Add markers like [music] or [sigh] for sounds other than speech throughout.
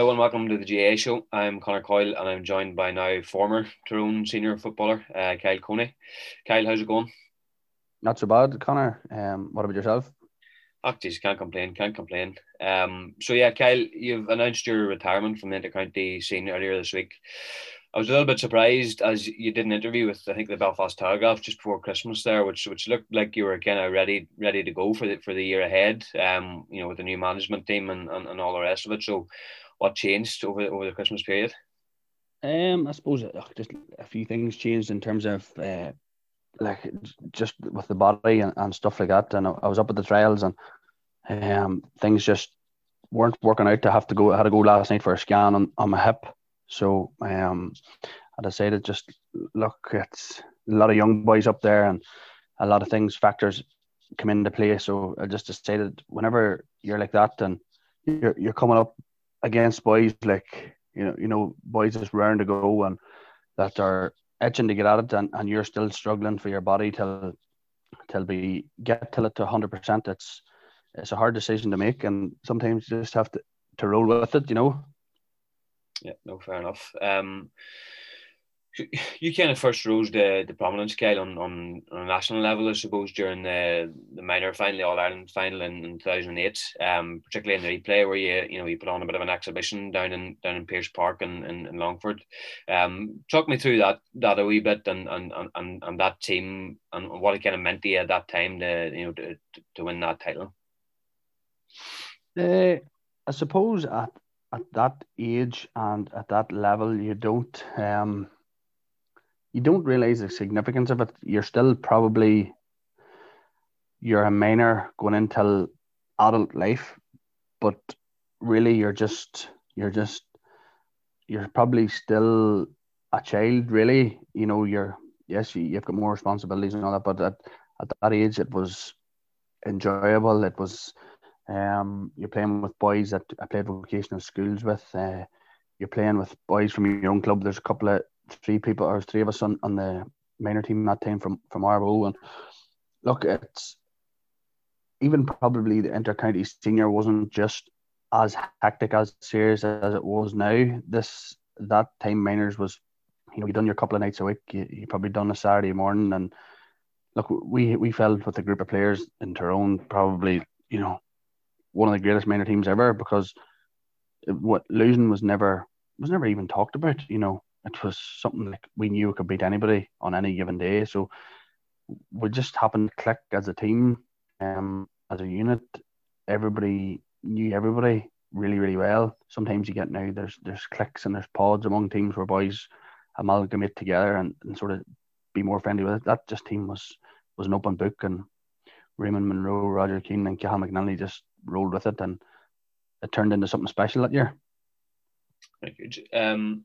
Hello and welcome to the GAA show. I'm Conor Coyle and I'm joined by now former Tyrone senior footballer uh, Kyle Coney. Kyle, how's it going? Not so bad, Conor. Um, what about yourself? Oh, geez, can't complain, can't complain. Um, so yeah, Kyle, you've announced your retirement from the Intercounty scene earlier this week. I was a little bit surprised as you did an interview with I think the Belfast Telegraph just before Christmas there, which which looked like you were kind of ready ready to go for the for the year ahead. Um, you know, with the new management team and, and, and all the rest of it. So what changed over over the Christmas period? Um, I suppose uh, just a few things changed in terms of uh, like just with the body and, and stuff like that. And I, I was up at the trials and um things just weren't working out to have to go. I had to go last night for a scan on, on my hip. So um, I decided just look, it's a lot of young boys up there and a lot of things factors come into play. So I just decided whenever you're like that and you're you're coming up against boys like you know you know boys just raring to go and that are itching to get at it and, and you're still struggling for your body till till we get till it to 100% it's it's a hard decision to make and sometimes you just have to to roll with it you know? Yeah no fair enough. Um [sighs] you kind of first rose the, the prominence scale on, on, on a national level, I suppose, during the, the minor final, the All Ireland final in, in 2008, um, particularly in the replay where you you know you put on a bit of an exhibition down in down in Pearse Park in, in, in Longford. Um, talk me through that that a wee bit and and, and, and that team and what it kind of meant to you at that time to you know to, to win that title. Uh, I suppose at at that age and at that level, you don't. Um, you don't realize the significance of it. You're still probably you're a minor going into adult life, but really you're just you're just you're probably still a child. Really, you know, you're yes, you, you've got more responsibilities and all that, but at at that age, it was enjoyable. It was um, you're playing with boys that I played vocational schools with. Uh, you're playing with boys from your own club. There's a couple of three people or three of us on, on the minor team that time from from Arbo and look it's even probably the intercounty senior wasn't just as hectic as serious as it was now. This that time minors was you know you done your couple of nights a week you, you probably done a Saturday morning. And look we we felt with a group of players in Tyrone probably you know one of the greatest minor teams ever because what losing was never was never even talked about you know it was something like we knew could beat anybody on any given day. So we just happened to click as a team, um, as a unit. Everybody knew everybody really, really well. Sometimes you get now there's there's clicks and there's pods among teams where boys amalgamate together and, and sort of be more friendly with it. That just team was was an open book and Raymond Monroe, Roger Keane and Cahill McNally just rolled with it and it turned into something special that year. Very good. Um,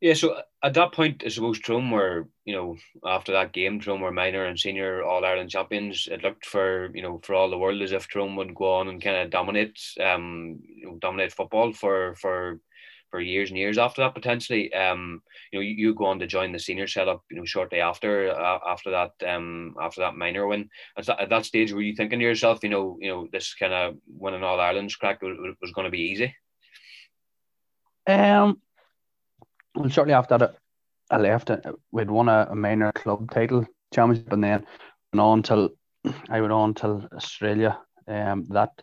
yeah, so at that point, I suppose Tyrone were, you know, after that game, Tyrone were minor and senior All Ireland champions. It looked for, you know, for all the world as if Tyrone would go on and kind of dominate, um, you know, dominate football for for for years and years after that potentially. Um, you know, you, you go on to join the senior setup, you know, shortly after uh, after that um after that minor win. At that, at that stage, were you thinking to yourself, you know, you know, this kind of winning All Ireland's crack was, was going to be easy? Um well, shortly after that, I left. We'd won a, a minor club title championship, and then went on till I went on till Australia um, that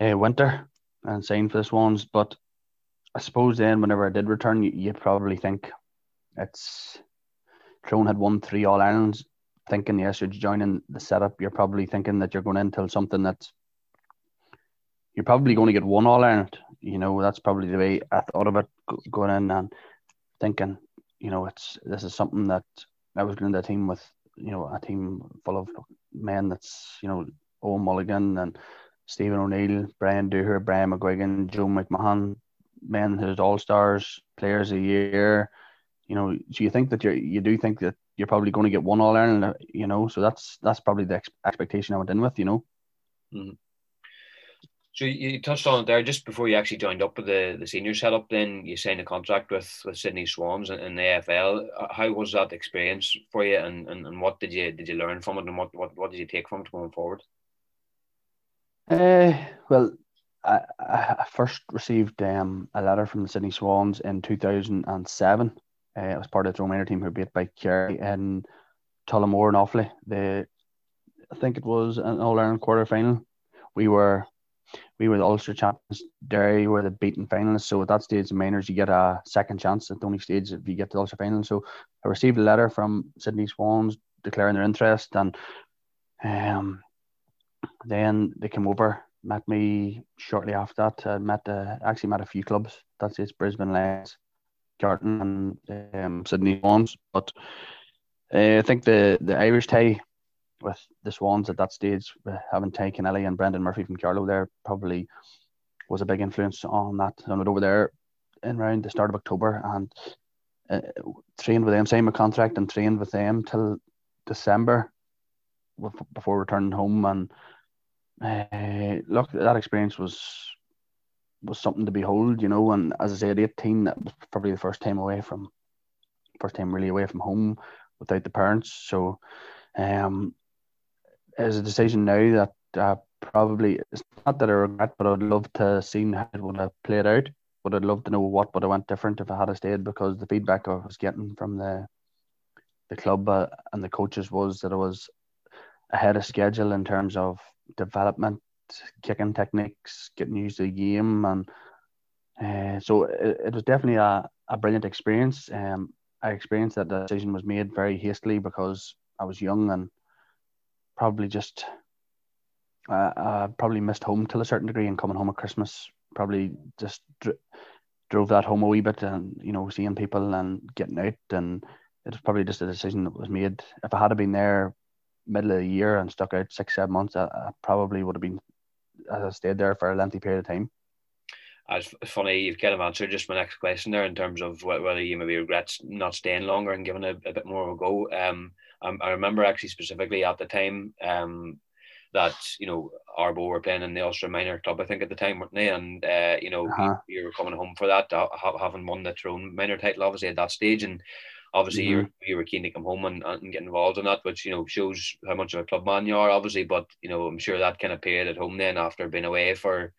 uh, winter and signed for the Swans. But I suppose then, whenever I did return, you, you probably think it's Tyrone had won three All Irelands. Thinking yes, you're joining the setup. You're probably thinking that you're going into something that's you're probably going to get one All Ireland. You know, that's probably the way I thought of it going in and thinking, you know, it's this is something that I was going to a team with, you know, a team full of men that's, you know, Owen Mulligan and Stephen O'Neill, Brian Dooher, Brian McGuigan, Joe McMahon, men who's all stars, players a year. You know, so you think that you you do think that you're probably going to get one All Ireland, you know, so that's that's probably the ex- expectation I went in with, you know. Mm-hmm. So you touched on it there just before you actually joined up with the, the senior setup. Then you signed a contract with, with Sydney Swans in, in the AFL. Uh, how was that experience for you, and, and, and what did you did you learn from it, and what, what, what did you take from it going forward? Uh, well, I, I first received um, a letter from the Sydney Swans in 2007. Uh, I was part of the Tyrone team who were beat by Kerry in Tullamore and Offaly. The I think it was an All Ireland quarter final. We were we were the Ulster champions. Derry were the beaten finalists. So at that stage, the minors, you get a second chance at the only stage if you get to the Ulster final. So I received a letter from Sydney Swans declaring their interest, and um, then they came over, met me shortly after that. I met uh, actually met a few clubs. That's it, Brisbane Lions, Carlton, and um, Sydney Swans. But uh, I think the the Irish tie with the Swans at that stage, having Tadhg Kennelly and Brendan Murphy from Carlow there probably was a big influence on that. I went over there in around the start of October and uh, trained with them, signed my contract and trained with them till December before returning home. And uh, look, that experience was was something to behold, you know. And as I said, eighteen, that was probably the first time away from, first time really away from home without the parents. So, um, is a decision now that uh, probably it's not that I regret, but I'd love to see how it would have played out. But I'd love to know what would have went different if I had stayed because the feedback I was getting from the the club uh, and the coaches was that I was ahead of schedule in terms of development, kicking techniques, getting used to the game, and uh, so it, it, was definitely a, a brilliant experience. Um, I experienced that the decision was made very hastily because I was young and probably just uh, uh, probably missed home till a certain degree and coming home at Christmas probably just dr- drove that home a wee bit and you know seeing people and getting out and it was probably just a decision that was made. If I had been there middle of the year and stuck out six seven months, I, I probably would have been I stayed there for a lengthy period of time. It's funny you've kind of answered just my next question there in terms of whether you maybe regret not staying longer and giving a, a bit more of a go. Um, um, I remember actually specifically at the time um, that you know Arbo were playing in the Ulster Minor Club, I think at the time, weren't they? And uh, you know uh-huh. you, were coming home for that, uh, having won the Tyrone Minor title, obviously at that stage, and obviously mm-hmm. you you were keen to come home and, and get involved in that, which you know shows how much of a club man you are, obviously. But you know I'm sure that kind of period at home then after being away for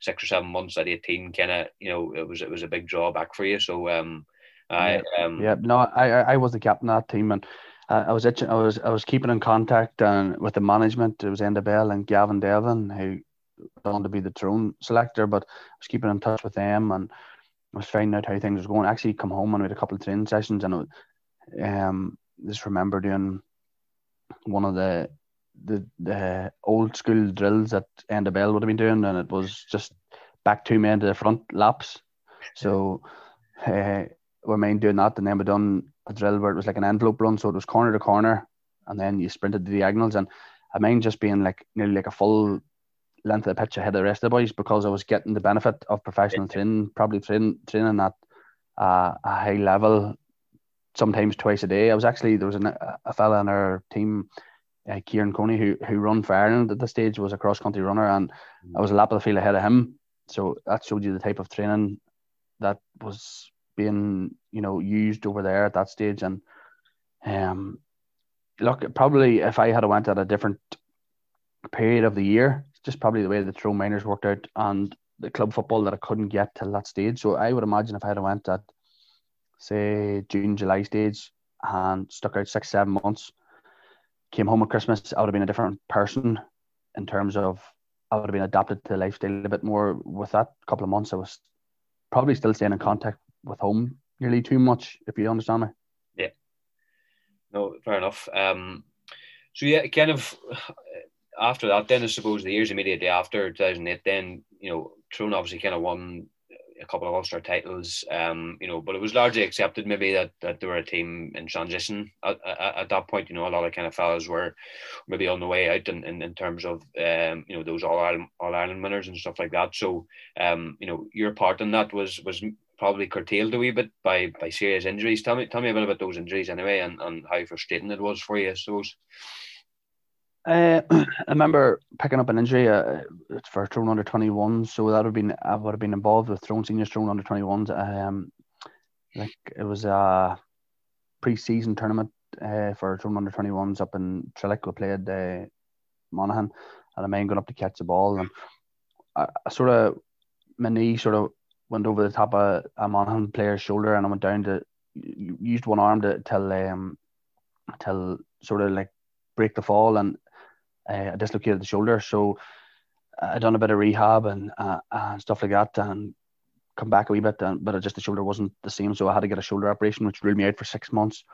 six or seven months at 18 kind of you know it was it was a big drawback for you so um I yeah. um yeah no I I was the captain of that team and uh, I was itching, I was I was keeping in contact and with the management. It was Enda Bell and Gavin Devlin who going to be the Tyrone selector, but I was keeping in touch with them and I was finding out how things was going. I actually come home and we had a couple of training sessions and I, um just remember doing one of the the the old school drills that Enda Bell would have been doing and it was just back two men to the front laps. [laughs] So uh, we mind doing that and then we done a drill where it was like an envelope run, so it was corner to corner, and then you sprinted the diagonals. And I mind just being like nearly like a full length of the pitch ahead of the rest of the boys because I was getting the benefit of professional training, probably train, training at uh, a high level, sometimes twice a day. I was actually there was an, a fella in our team, uh, Kieran Coney, who who run for Ireland at the stage, was a cross country runner, and mm. I was a lap of the field ahead of him. So that showed you the type of training that was being you know used over there at that stage. And um look probably if I had went at a different period of the year just probably the way the Tyrone Minors worked out and the club football that I couldn't get till that stage. So I would imagine if I had went at say June July stage and stuck out six seven months came home at Christmas I would have been a different person in terms of I would have been adapted to the lifestyle a bit more. With that couple of months I was probably still staying in contact with home nearly too much, if you understand me. Yeah. No, fair enough. Um, so yeah, kind of after that, then I suppose the years immediately after 2008, then you know, Tyrone obviously kind of won a couple of Ulster titles, um, you know, but it was largely accepted maybe that, that they were a team in transition at, at, at, that point. You know, a lot of kind of fellas were maybe on the way out in, in, in terms of um, you know those All Ireland All Ireland winners and stuff like that. So, um, you know, your part in that was was probably curtailed a wee bit by by serious injuries. Tell me tell me a bit about those injuries anyway, and, and how frustrating it was for you. I suppose. Uh, [clears throat] I remember picking up an injury uh, for Tyrone under 21, so that would have been I would have been involved with Tyrone seniors Tyrone under 21s. Um, like it was a pre-season tournament uh, for Tyrone under 21s up in Trillick. We played uh, Monaghan, and I mind going up to catch the ball, and I, I sort of my knee sort of went over the top of a Monaghan player's shoulder, and I went down to used one arm to till um till sort of like break the fall, and uh, I dislocated the shoulder. So I done a bit of rehab and uh, and stuff like that, and come back a wee bit, and, but just the shoulder wasn't the same, so I had to get a shoulder operation, which ruled me out for six months.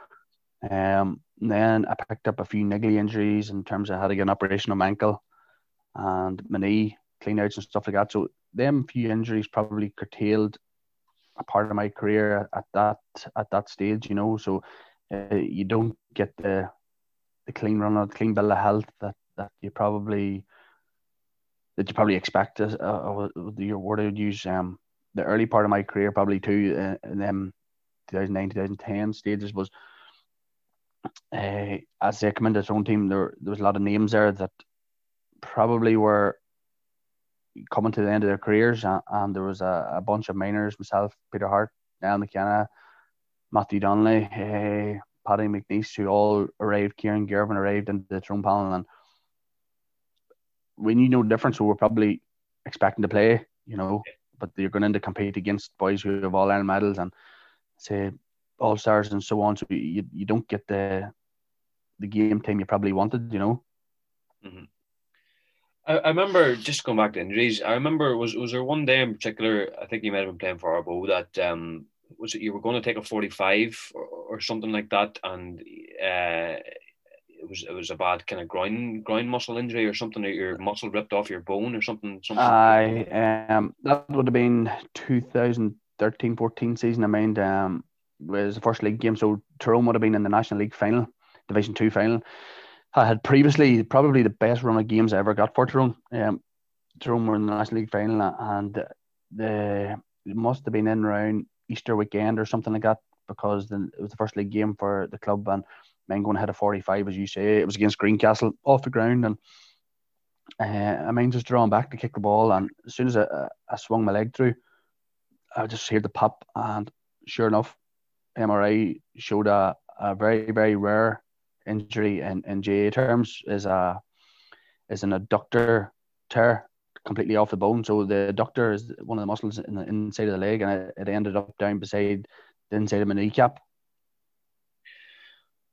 Um, then I picked up a few niggly injuries in terms of I had to get an operation on my ankle and my knee, clean outs and stuff like that. So them few injuries probably curtailed a part of my career at that at that stage, you know. So uh, you don't get the the clean run or the clean bill of health that, that you probably that you probably expect as uh, your word I would use um the early part of my career probably too uh, in them 2009 2010 stages was uh, as they come into their own team there there was a lot of names there that probably were coming to the end of their careers, and, and there was a, a, bunch of minors, myself, Peter Harte, Niall McKenna, Matthew Donnelly, uh, Paddy McNeese, who all arrived, Kieran Girvan arrived into the Tyrone panel, and you know the difference, we were probably expecting to play, you know, but you're going in to compete against boys who have all Ireland medals and say all stars and so on. So you, you don't get the the game time you probably wanted, you know. Mm-hmm. I, I remember just going back to injuries. I remember was was there one day in particular? I think you might have been playing for Arbo that um was it you were going to take a forty five or, or something like that, and uh, it was it was a bad kind of groin groin muscle injury or something. Or your muscle ripped off your bone or something. something. I um that would have been 2013-14 season. I mean, um was the first league game, so Tyrone would have been in the National League final, Division Two final. I had previously probably the best run of games I ever got for Tyrone. Um, Tyrone were in the National League final, and the it must have been in around Easter weekend or something like that because then it was the first league game for the club, and Mengon had a 45, as you say. It was against Greencastle off the ground, and uh, I mean just drawn back to kick the ball, and as soon as I, I swung my leg through, I just heard the pop, and sure enough, MRI showed a, a very very rare injury in, in GAA terms is a is an adductor tear completely off the bone. So the adductor is one of the muscles in the inside of the leg, and it, it ended up down beside the inside of my kneecap.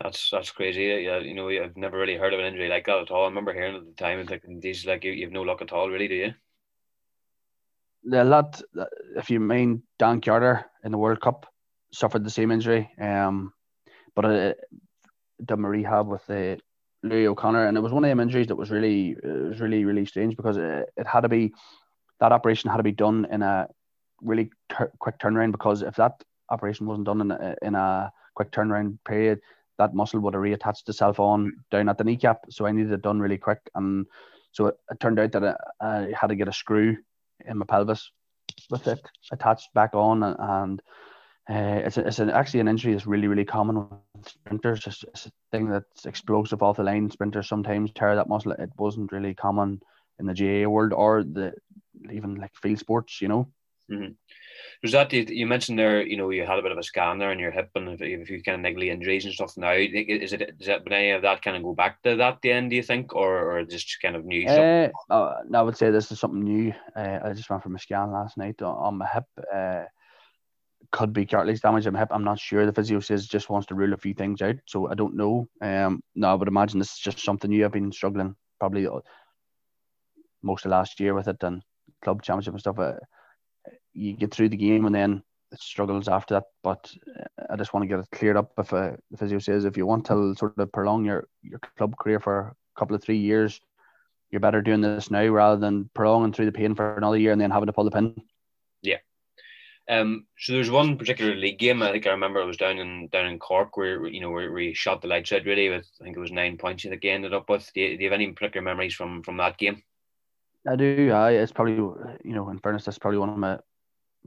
That's that's crazy. Yeah, you know, I've never really heard of an injury like that at all. I remember hearing at the time and thinking, "These like you, you have no luck at all, really, do you?" The lot, if you mean Dan Carter in the World Cup, suffered the same injury. Um, but it, done my rehab with uh, Louis O'Connor, and it was one of them injuries that was really, it was really, really strange because it, it had to be that operation had to be done in a really ter- quick turnaround because if that operation wasn't done in a, in a quick turnaround period, that muscle would have reattached itself on down at the kneecap. So I needed it done really quick, and so it, it turned out that I, I, had to get a screw in my pelvis with it attached back on, and, and uh, it's, a, it's an, actually an injury that's really, really common with sprinters. It's, it's, a thing that's explosive off the line. Sprinters sometimes tear that muscle. It wasn't really common in the GAA world or the even like field sports, you know. Mm-hmm. Was that you mentioned there? You know, you had a bit of a scan there in your hip, and if, you kind of niggly injuries and stuff. Now, is it does that any of that kind of go back to that the end? Do you think, or or just kind of new? Uh, uh, I would say this is something new. Uh, I just went from a scan last night on, on my hip. Uh, could be cartilage damage in my hip. I'm not sure. The physio says just wants to rule a few things out, so I don't know. Um, no, I would imagine this is just something you have been struggling probably most of last year with it and club championship and stuff. Uh, you get through the game and then it struggles after that. But uh, I just want to get it cleared up. If uh, the physio says if you want to sort of prolong your your club career for a couple of three years, you're better doing this now rather than prolonging through the pain for another year and then having to pull the pin. Um, so there's one particular league game I think I remember it was down in down in Cork where you know where we shot the lights out really with I think it was nine points I think ended up with. Do you, do you have any particular memories from from that game? I do. I it's probably you know in fairness that's probably one of my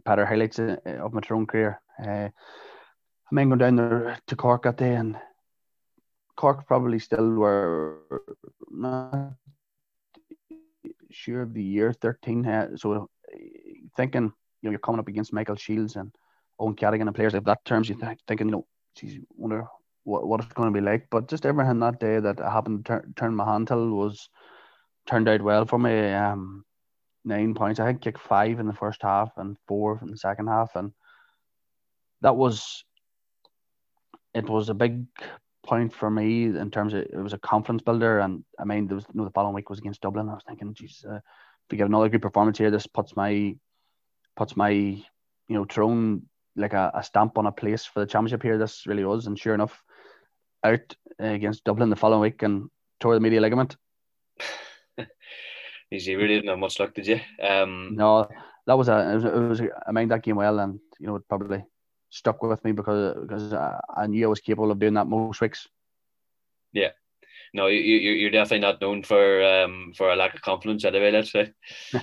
better highlights uh, of my Tyrone career. Uh, I mean going down there to Cork that day and Cork probably still were not sure of the year thirteen. Uh, so thinking you know, you're coming up against Michael Shields and Eoin Cadogan and players like that terms, you're th- thinking, you know, geez, wonder what, what it's going to be like. But just everything that day that I happened to tur- turn my hand till was turned out well for me. Um, nine points. I think kicked five in the first half and four in the second half, and that was it was a big point for me in terms of it was a confidence builder. And I mean, there was you know, the following week was against Dublin. I was thinking, geez, uh, if we get another good performance here, this puts my puts my you know Tyrone like a, a stamp on a place for the championship here. This really was, and sure enough, out against Dublin the following week and tore the medial ligament. [laughs] You really didn't have much luck, did you? Um, no, that was a it was, it was a, I mind that game well, and you know it probably stuck with me because because I, I knew I was capable of doing that most weeks. Yeah, no, you you you're definitely not known for um for a lack of confidence anyway. Let's say. [laughs]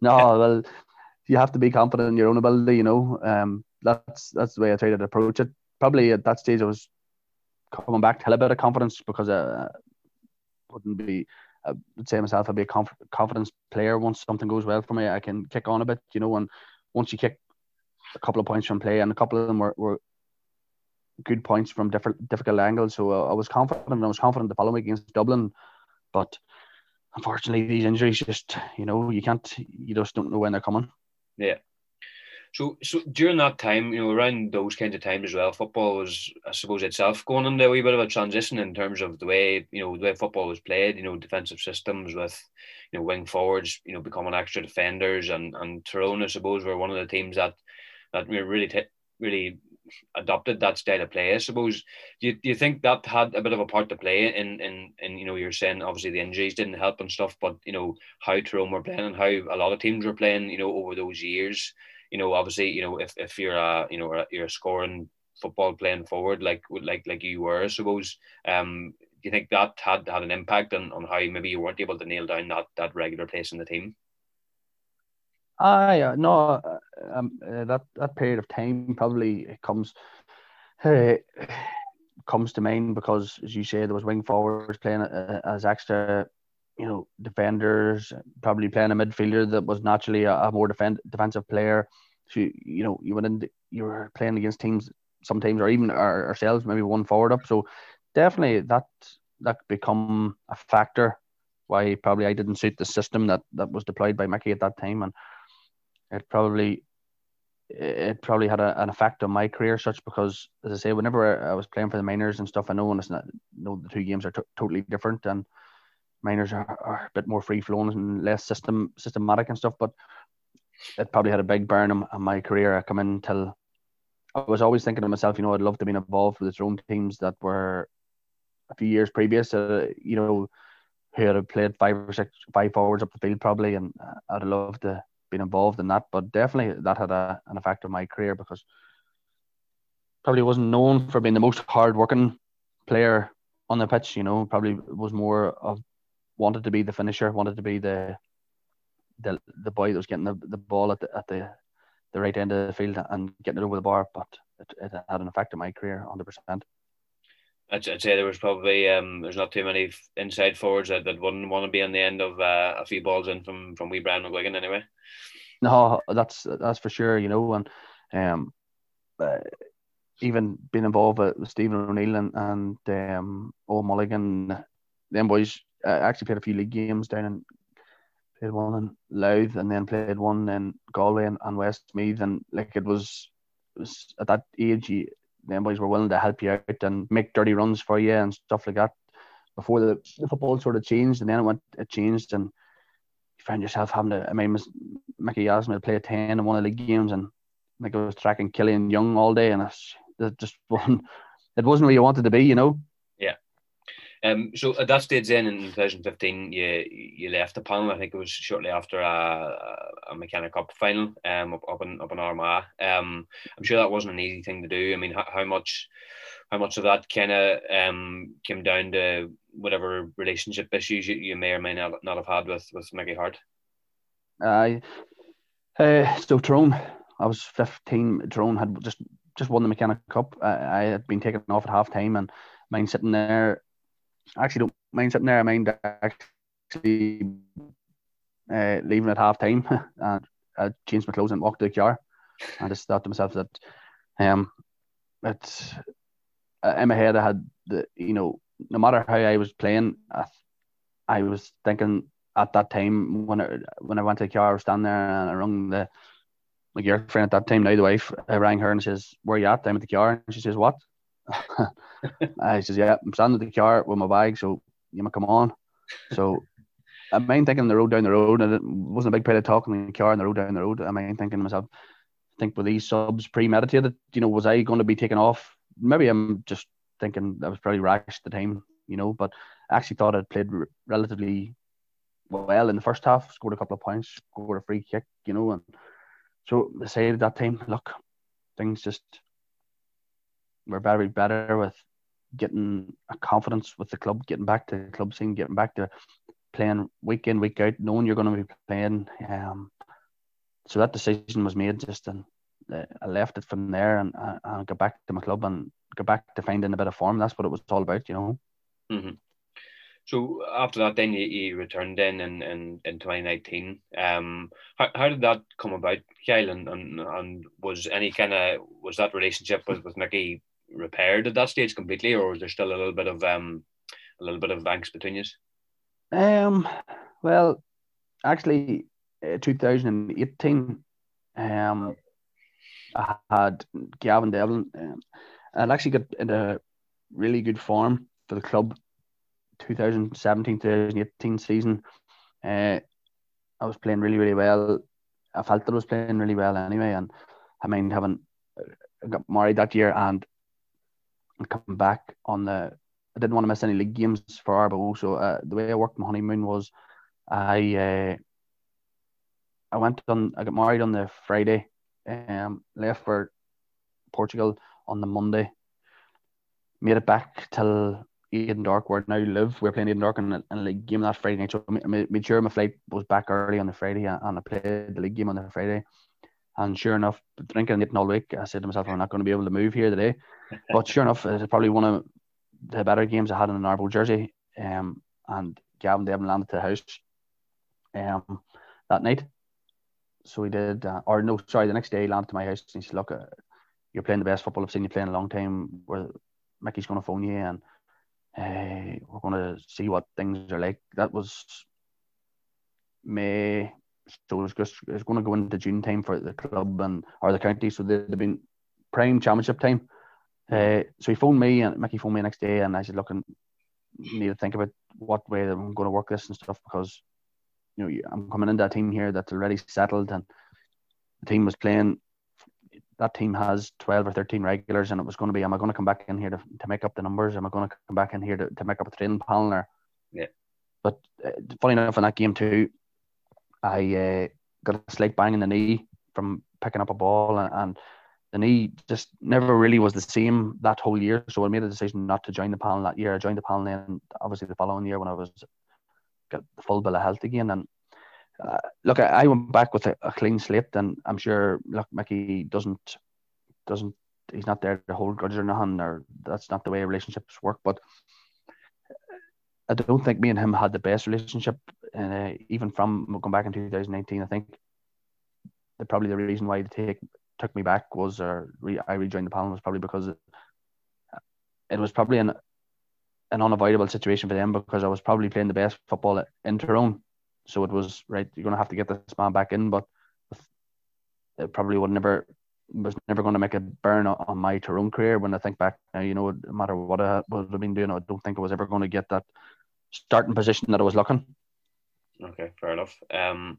no, well, you have to be confident in your own ability. You know, um, that's that's the way I tried to approach it. Probably at that stage, I was coming back to a bit of confidence because I uh, wouldn't be. I would say myself, I'd be a conf- confidence player. Once something goes well for me, I can kick on a bit, you know. And once you kick a couple of points from play, and a couple of them were, were good points from different difficult angles. So uh, I was confident. And I was confident the following against Dublin, but unfortunately, these injuries just you know you can't you just don't know when they're coming. Yeah. So, so during that time, you know, around those kinds of times as well, football was, I suppose, itself going into a wee bit of a transition in terms of the way, you know, the way football was played. You know, defensive systems with, you know, wing forwards, you know, becoming extra defenders, and and Tyrone, I suppose, were one of the teams that that were really t- really adopted that style of play. I suppose. Do you, do you think that had a bit of a part to play in in in you know you're saying obviously the injuries didn't help and stuff, but you know how Tyrone were playing and how a lot of teams were playing, you know, over those years you know, obviously, you know, if, if you're a, you know, you're a scoring football playing forward like like like you were, I suppose. Um, do you think that had had an impact on, on how maybe you weren't able to nail down that that regular place in the team? I uh, no, uh, um, uh, that that period of time probably comes uh, comes to mind because, as you say, there was wing forwards playing uh, as extra, you know, defenders, probably playing a midfielder that was naturally a, a more defend, defensive player. So you, you know, you went in, you were playing against teams sometimes, or even our, ourselves, maybe one forward up. So definitely that that become a factor why probably I didn't suit the system that that was deployed by Mickey at that time, and it probably it probably had a, an effect on my career, such because as I say, whenever I was playing for the minors and stuff, I know, and it's not, know the two games are t- totally different, and minors are, are a bit more free flowing and less system systematic and stuff, but it probably had a big burn on, on my career. I come in till I was always thinking to myself, you know, I'd love to be involved with its own teams that were a few years previous, uh, you know, who had played five or six, five forwards up the field probably, and I'd love to be involved in that. But definitely that had a, an effect on my career because probably wasn't known for being the most hard-working player on the pitch. You know, probably was more of wanted to be the finisher, wanted to be the the the boy that was getting the, the ball at the at the the right end of the field and getting it over the bar, but it, it had an effect on my career, hundred percent. I'd, I'd say there was probably um, there's not too many inside forwards that, that wouldn't want to be on the end of uh, a few balls in from from wee Brian McGuigan anyway. No, that's that's for sure, you know, and um, uh, even being involved with Stephen O'Neill and and um, Mulligan, them boys I actually played a few league games down in played one in Louth and then played one in Galway and, and Westmeath and like it was it was at that age you, the boys were willing to help you out and make dirty runs for you and stuff like that before the, the football sort of changed and then it went it changed and you found yourself having to I mean Mickey asked me to play a 10 in one of the games and like I was tracking Killian Young all day and it's, it just [laughs] wasn't it wasn't where you wanted to be you know um, so at that stage then in 2015, you you left the panel. I think it was shortly after a, a McKenna Cup final um, up, up in up in Armagh. Um, I'm sure that wasn't an easy thing to do. I mean, how, how much how much of that kind of um, came down to whatever relationship issues you, you may or may not, not have had with with Mickey Harte? I uh, so Tyrone, I was 15. Tyrone had just just won the McKenna Cup. I, I had been taken off at half time and mine sitting there I actually don't mind sitting there. I mind actually uh, leaving at half time [laughs] and I changed my clothes and walked to the car. I just thought to myself that um, it's uh, in my head I had the you know no matter how I was playing, I, I was thinking at that time when I, when I went to the car, I was standing there and I rang the my girlfriend at that time, now the wife, I rang her and says, "Where you at?" I'm at the car, and she says, "What?" [laughs] I says, "Yeah, I'm standing in the car with my bag, so you might come on." So I mind thinking the road down the road, and it wasn't a big part of talking in the car on the road down the road. I mind thinking to myself, I think were these subs premeditated? You know, was I going to be taken off? Maybe I'm just thinking that was probably rash at the time, you know, but I actually thought I'd played relatively well in the first half, scored a couple of points, scored a free kick, you know, and so I at that time, look, things just were very better with getting a confidence with the club, getting back to the club scene, getting back to playing week in, week out, knowing you're going to be playing. Um, so that decision was made just and uh, I left it from there and, uh, and got back to my club and got back to finding a bit of form. That's what it was all about, you know. Mm-hmm. So after that, then you, you returned in in, in, in 2019. Um, how, how did that come about, Kyle? And, and, and was any kind of was that relationship with, with Mickey repaired at that stage completely, or was there still a little bit of um a little bit of angst between you? Um, well, actually, uh, 2018, um, I had Gavin Devlin. Um, I'd actually got in a really good form for the club 2017 2018 season. Uh, I was playing really, really well. I felt that I was playing really well anyway. And I mean, having I got married that year and come back on the, I didn't want to miss any league games for Arbo. So uh, the way I worked my honeymoon was I, uh, I went on, I got married on the Friday, um, left for Portugal on the Monday, made it back till Edendork, where I now live. We are playing Edendork in, in a league game that Friday night. So I made sure my flight was back early on the Friday and I played the league game on the Friday. And sure enough, drinking it all week, I said to myself, I'm not going to be able to move here today. [laughs] but sure enough, it's probably one of the better games I had in an Arbo jersey. Um, and Gavin Devlin landed to the house um, that night. So we did, uh, or no, sorry, the next day he landed to my house and he said, Look, uh, you're playing the best football I've seen you play in a long time. Where Mickey's going to phone you and uh, we're going to see what things are like. That was May, so it's just it's going to go into June time for the club and or the county. So they've been prime championship time. Uh, so he phoned me and Mickey phoned me next day, and I said, "Look, I need to think about what way I'm going to work this and stuff because you know I'm coming into a team here that's already settled, and the team was playing that team has 12 or 13 regulars and it was going to be am I going to come back in here to, to make up the numbers am I going to come back in here to, to make up a training panel or yeah but uh, funny enough in that game too I uh, got a slight bang in the knee from picking up a ball and, and, the knee just never really was the same that whole year. So I made a decision not to join the panel that year. I joined the panel then obviously the following year when I was got the full bill of health again. And uh, look, I, I, went back with a, a, clean slate, and I'm sure look, Mickey doesn't doesn't he's not there to hold grudges or nothing, or that's not the way relationships work. But I don't think me and him had the best relationship, uh, even from going back in 2019. I think the, probably the reason why they take took me back was, or re, I rejoined the panel was probably because it, it was probably an an unavoidable situation for them because I was probably playing the best football in Tyrone so it was right. You're to have to get this man back in, but it probably would never was never going to make a burn on my Tyrone career. When I think back now, you know, no matter what I would have been doing, I don't think I was ever going to get that starting position that I was looking. Okay, fair enough. Um,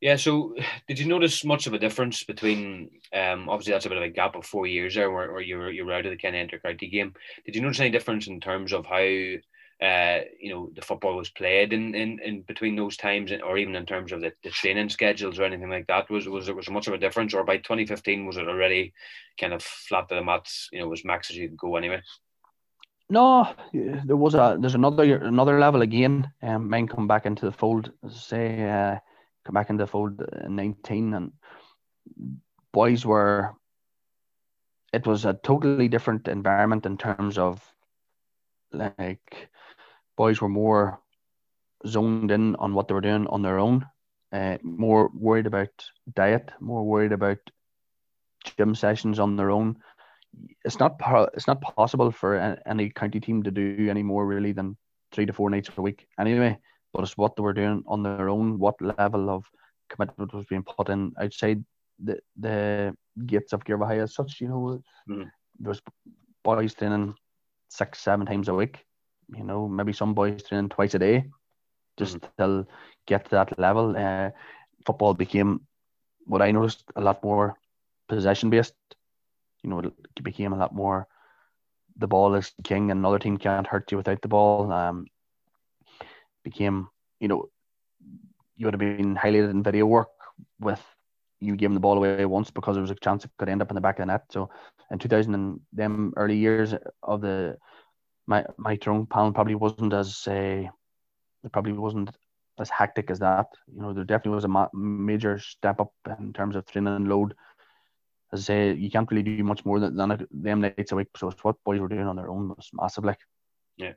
yeah. So, did you notice much of a difference between? Um, obviously, that's a bit of a gap of four years there, where, where you were you were out of the kind of intercounty game. Did you notice any difference in terms of how uh, you know, the football was played in, in, in between those times, or even in terms of the, the training schedules or anything like that? Was was there was much of a difference, or by 2015 was it already kind of flat to the mats? You know, was max as you could go anyway. No, there was a there's another another level again. Um, men come back into the fold. Say, uh, come back into the fold in 19, and boys were. It was a totally different environment in terms of like boys were more zoned in on what they were doing on their own, uh, more worried about diet, more worried about gym sessions on their own. It's not it's not possible for any county team to do any more really than three to four nights a week anyway. but it's what they were doing on their own, what level of commitment was being put in outside the the gates of Garvaghey as such. You know, mm. there was boys training six, seven times a week. You know, maybe some boys training twice a day, just mm. till get to that level. Uh, football became what I noticed a lot more possession based. You know, it became a lot more. The ball is king, and another team can't hurt you without the ball. Um, became, you know, you would have been highlighted in video work with you giving the ball away once because there was a chance it could end up in the back of the net. So in 2000 and them early years of the my my Tyrone panel probably wasn't as uh, it probably wasn't as hectic as that. You know, there definitely was a ma- major step up in terms of training and load. As I say, you can't really do much more than, than them nights a week. So it's what boys were doing on their own was massive. Like, yeah,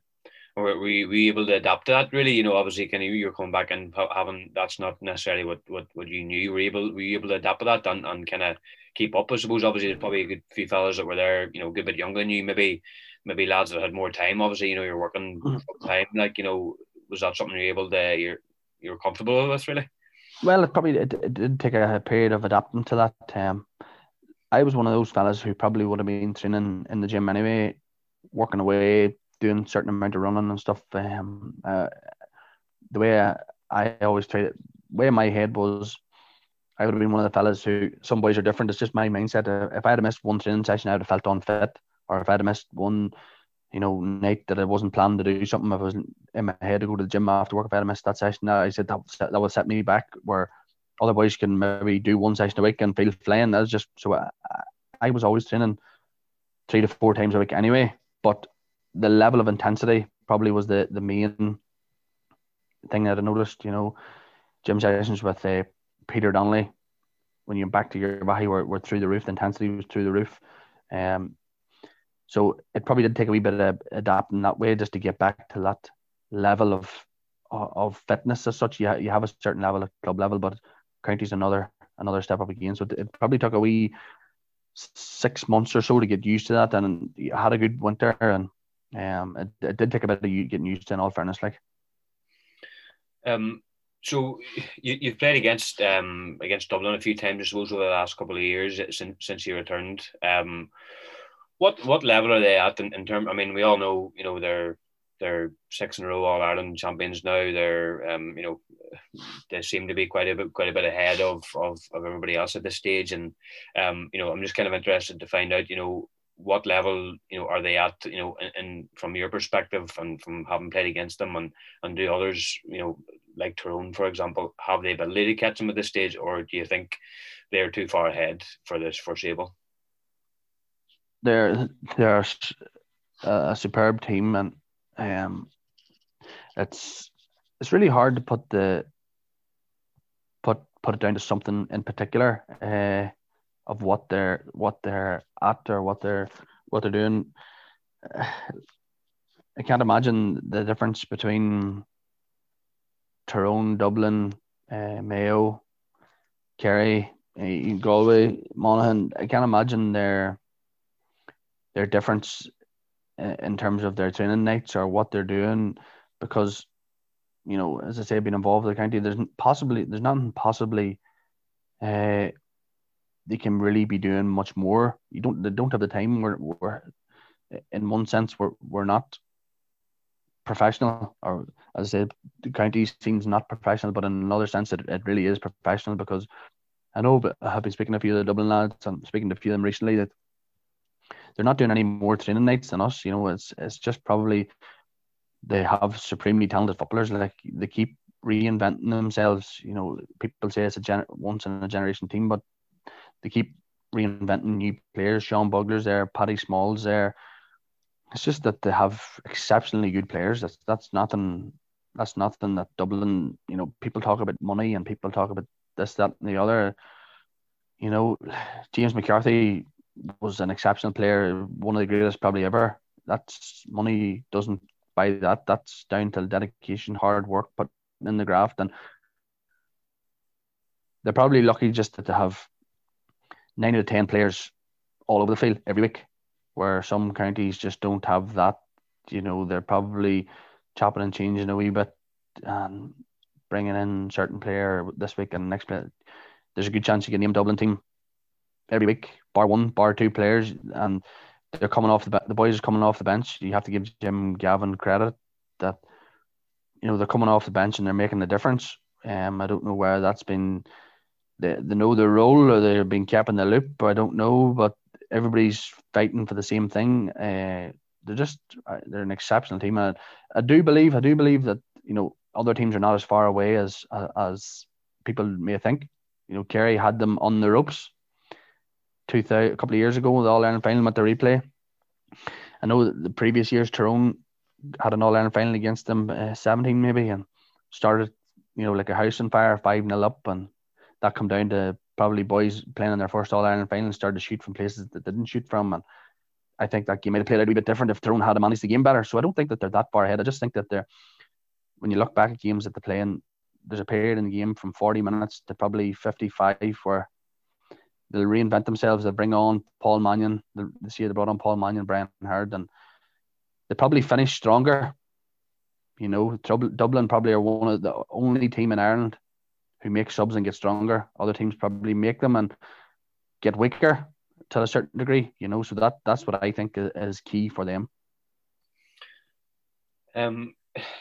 were we, we able to adapt to that? Really, you know, obviously, kind of you're coming back and having that's not necessarily what what, what you knew. You were able were you able to adapt to that and, and kind of keep up? I suppose. Obviously, there's probably a good few fellas that were there, you know, a good bit younger than you. Maybe maybe lads that had more time. Obviously, you know, you're working mm-hmm. time. Like, you know, was that something you're able to you're you're comfortable with really? Well, it probably it, it did take a period of adapting to that. Um, I was one of those fellas who probably would have been training in the gym anyway, working away, doing certain amount of running and stuff. Um, uh, the way I, I always tried it, way my head was, I would have been one of the fellas who some boys are different. It's just my mindset. Uh, if I had missed one training session, I would have felt unfit, or if I had missed one you know, night that I wasn't planning to do something, if I was in my head to go to the gym after work, if I had missed that session, I said that that would set me back where other boys can maybe do one session a week and feel flying. That's just so I, I was always training three to four times a week anyway. But the level of intensity probably was the the main thing that I noticed. You know, gym sessions with uh, Peter Donnelly when you're back to your body were, were through the roof. The intensity was through the roof. Um, so it probably did take a wee bit of adapting that way just to get back to that level of of fitness as such. You, you have a certain level at club level, but county's another another step up again. So it, probably took a wee six months or so to get used to that, and you had a good winter, and um, it, it did take a bit of getting used to. In all fairness, like. Um. So you, you've played against um against Dublin a few times, I suppose, over the last couple of years since since you returned. Um, what what level are they at in, in terms? I mean, we all know you know they're they're six in a row All Ireland champions now. They're um, you know they seem to be quite a bit quite a bit ahead of, of, of everybody else at this stage. And um, you know, I'm just kind of interested to find out, you know, what level you know are they at, you know, and from your perspective and from having played against them and and do others, you know, like Tyrone, for example, have the ability to catch them at this stage, or do you think they're too far ahead for this foreseeable? they're they're a superb team, and um, it's it's really hard to put the put put it down to something in particular uh, of what they're what they're at or what they're what they're doing. [sighs] I can't imagine the difference between Tyrone, Dublin, uh, Mayo, Kerry, uh, Galway, Monaghan. I can't imagine their their difference in terms of their training nights or what they're doing because you know as I say being involved with the county there's possibly there's nothing possibly uh, they can really be doing much more. You don't they don't have the time. We're, we're in one sense we're, we're not professional or as I said the county seems not professional but in another sense it, it really is professional because I know but I have been speaking to a few of the Dublin lads and speaking to a few of them recently that they're not doing any more training nights than us. You know, it's it's just probably they have supremely talented footballers. Like they keep reinventing themselves. You know, people say it's a once in a generation team, but they keep reinventing new players. Sean Bugler's there, Paddy Small's there. It's just that they have exceptionally good players. That's that's nothing. That's nothing that Dublin. You know, people talk about money and people talk about this, that, and the other. You know, [sighs] James McCarthy was an exceptional player, one of the greatest probably ever. That's money doesn't buy that. That's down to dedication, hard work, but in the graft, and they're probably lucky just to have nine out of ten players all over the field every week, where some counties just don't have that. You know, they're probably chopping and changing a wee bit and bringing in certain player this week and next player, there's a good chance you can name Dublin team every week, bar one, bar two players, and they're coming off the the boys are coming off the bench. You have to give Jim Gavin credit that you know they're coming off the bench and they're making the difference. Um, I don't know where that's been. They, they know their role or they've been kept in the loop. I don't know, but everybody's fighting for the same thing. Uh, they're just uh, they're an exceptional team. And I, I do believe I do believe that you know other teams are not as far away as as people may think. You know, Kerry had them on the ropes two a couple of years ago, the All Ireland final at the replay. I know the previous years Tyrone had an All Ireland final against them, uh, 17 maybe, and started, you know, like a house on fire, 5 0 up. And that come down to probably boys playing in their first All Ireland final and started to shoot from places that they didn't shoot from. And I think that game might have played a little bit different if Tyrone had managed the game better. So I don't think that they're that far ahead. I just think that they're, when you look back at games that they're playing, there's a period in the game from 40 minutes to probably 55 where they'll reinvent themselves. They'll bring on Paul Mannion. This year they brought on Paul Mannion, Brian Herd, and they probably finish stronger. You know, Dublin probably are one of the only team in Ireland who make subs and get stronger. Other teams probably make them and get weaker to a certain degree. You know, so that that's what I think is key for them. Um,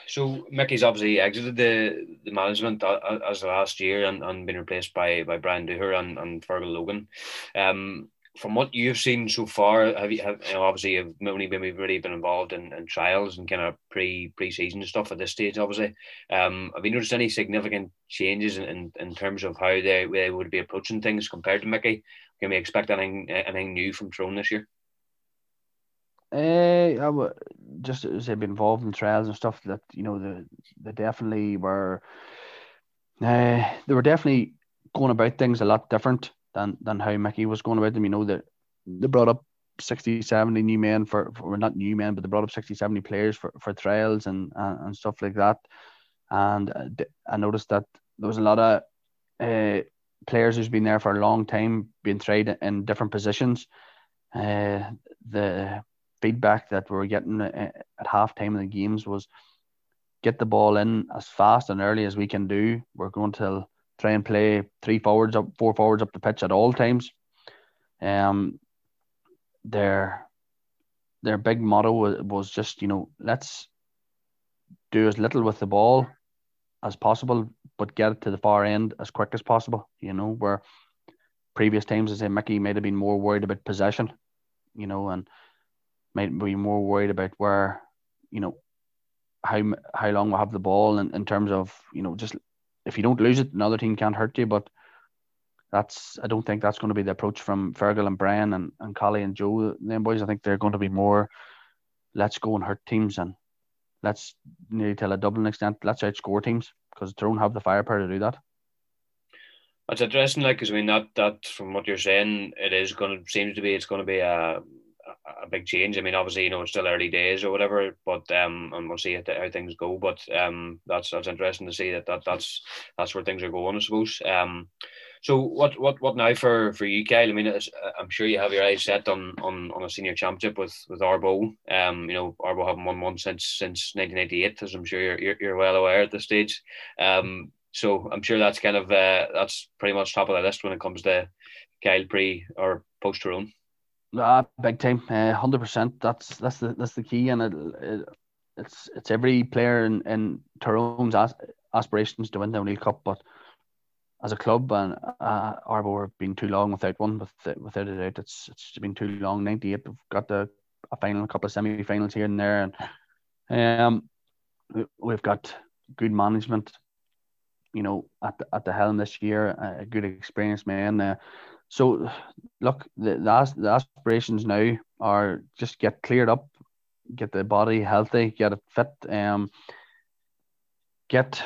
so Mickey's obviously exited the the management as of last year and, and been replaced by by Brian Dooher and, and Fergal Logan. Um, from what you've seen so far, have you have you know, obviously you've only been really been involved in, in trials and kind of pre pre season stuff at this stage, obviously. Um, have you noticed any significant changes in, in, in terms of how they, they would be approaching things compared to Mickey? Can we expect anything anything new from Tyrone this year? Uh, I would just as they've been involved in trials and stuff that you know the they definitely were. Uh, they were definitely going about things a lot different than than how Mickey was going about them. You know that they brought up 60, 70 new men for, for not new men, but they brought up 60, 70 players for, for trials and, and, and stuff like that. And uh, I noticed that there was a lot of uh, players who's been there for a long time being tried in different positions. Uh, the feedback that we were getting uh, at halftime of the games was get the ball in as fast and early as we can do. We're going to try and play three forwards up, four forwards up the pitch at all times. Um, their their big motto was, was just you know let's do as little with the ball as possible, but get it to the far end as quick as possible. You know where previous times, I say Mickey might have been more worried about possession, you know, and might be more worried about where, you know, how how long we'll have the ball in, in terms of you know just if you don't lose it, another team can't hurt you. But that's I don't think that's going to be the approach from Fergal and Brian and, and Collie and Joe. Them boys, I think they're going to be more let's go and hurt teams and let's nearly tell a Dublin extent let's outscore teams because they don't have the firepower to do that. It's interesting, like, because I mean that that from what you're saying, it is going to seems to be it's going to be a a big change. I mean, obviously, you know, it's still early days or whatever, but um, and we'll see how things go. But um, that's that's interesting to see that, that that's that's where things are going, I suppose. Um, so what what what now for for you, Kyle? I mean, I'm sure you have your eyes set on on, on a senior championship with with Arbo. Um, you know, Arbo haven't won one since since 1988, as I'm sure you're you're, you're well aware at this stage. Um, so I'm sure that's kind of uh, that's pretty much top of the list when it comes to Kyle pre or post Tyrone. Ah, big time, uh, hundred uh, percent. That's that's the that's the key, and it, it, it's it's every player in in Tyrone's as, aspirations to win the O'Neill Cup. But as a club, and uh, Arbo have been too long without one. With without a doubt, it's it's been too long. Ninety eight, we've got the a final, a couple of semi finals here and there, and um, we've got good management. You know, at the, at the helm this year, a good experienced man. Uh, so, look, the, the, aspirations now are just get cleared up, get the body healthy, get it fit. Um, get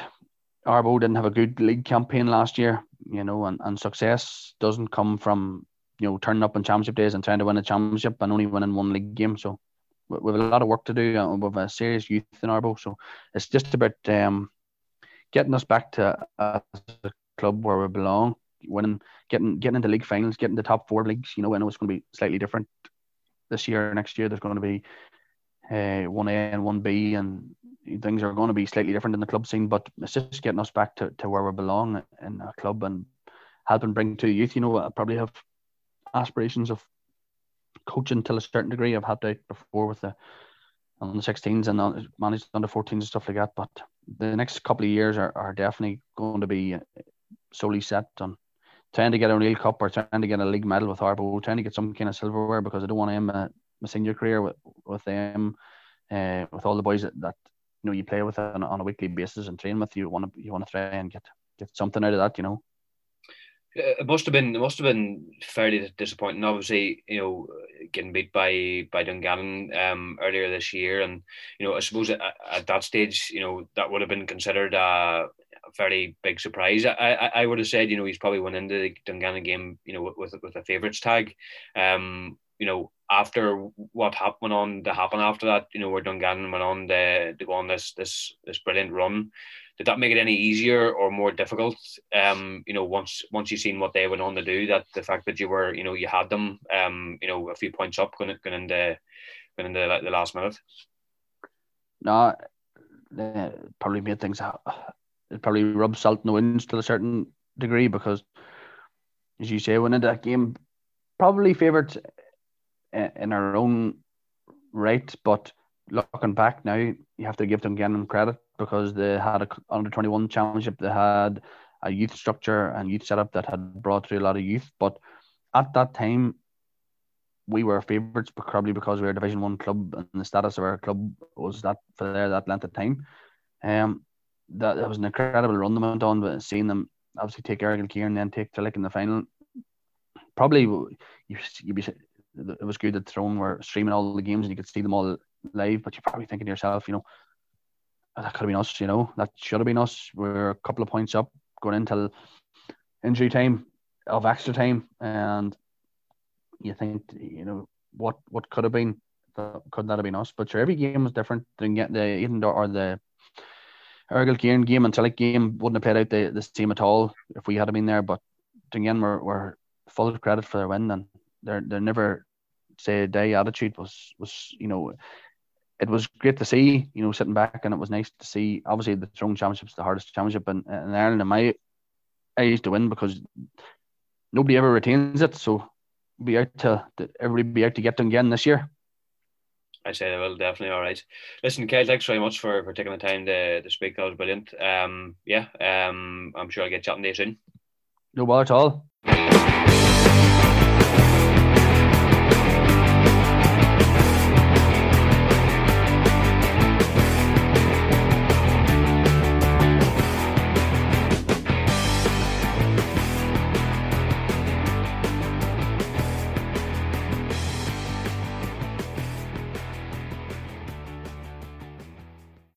Arbo didn't have a good league campaign last year, you know, and, and success doesn't come from you know turning up on championship days and trying to win a championship and only winning one league game. So we have a lot of work to do. And we have a serious youth in Arbo, so it's just about um, getting us back to a club where we belong winning, getting getting into league finals, getting the top four leagues. You know, I know it's going to be slightly different this year. Next year, there's going to be uh, one A and one B, and things are going to be slightly different in the club scene, but it's just getting us back to, to where we belong in a club and helping bring to youth. You know, I probably have aspirations of coaching till a certain degree. I've had to before with the on the 16s and managed under 14s and stuff like that. But the next couple of years are, are definitely going to be solely set on trying to get a O'Neill Cup or trying to get a league medal with Arbo, trying to get some kind of silverware because I don't want to end my, my senior career with, with them, uh, with all the boys that, that you know you play with on, on a weekly basis and train with. You want to you want to try and get get something out of that, you know. It must have been it must have been fairly disappointing. Obviously, you know, getting beat by by Dungannon um, earlier this year, and you know, I suppose at, at that stage, you know, that would have been considered a, a very big surprise. I, I, I would have said, you know, he's probably went into the Dungannon game, you know, with with a favourites tag. Um, you know, after what happened on to happen after that, you know, where Dungannon went on to, to go on this this this brilliant run did that make it any easier or more difficult? Um, you know, once once you seen what they went on to do, that the fact that you were, you know, you had them, um, you know, a few points up going, going into going into the last minute. No, probably made things. It probably rubbed salt in the wounds to a certain degree because, as you say, went into that game probably favoured in our own right, but looking back now, you have to give them again credit because they had a under 21 championship, they had a youth structure and youth setup that had brought through a lot of youth. But at that time, we were favourites, probably because we were a Division One club and the status of our club was that for there that length of time. Um, that, that was an incredible run they went on, but seeing them obviously take Errigal Ciarán and then take Trillick in the final, probably you you be it was good that Tyrone were streaming all the games and you could see them all live, but you're probably thinking to yourself, you know, oh, that could have been us, you know, that should have been us. We're a couple of points up going into injury time of extra time, and you think, you know, what what could have been, could that have been us? But sure, every game was different. Didn't get the Eden or the Errigal Ciarán game and Trillick game wouldn't have played out the, the same at all if we had been there. But again, we're, we're full of credit for their win, and they're they're never say day attitude was was you know it was great to see, you know, sitting back, and it was nice to see. Obviously, the Tyrone championship's the hardest championship in, in Ireland, in my eyes, to win because nobody ever retains it. So, be out to, to everybody be out to get them again this year. I say they will definitely. All right. Listen, Kyle, thanks very much for, for taking the time to, to speak. That was brilliant. Um, yeah, um, I'm sure I'll get chatting to you soon. No bother at all.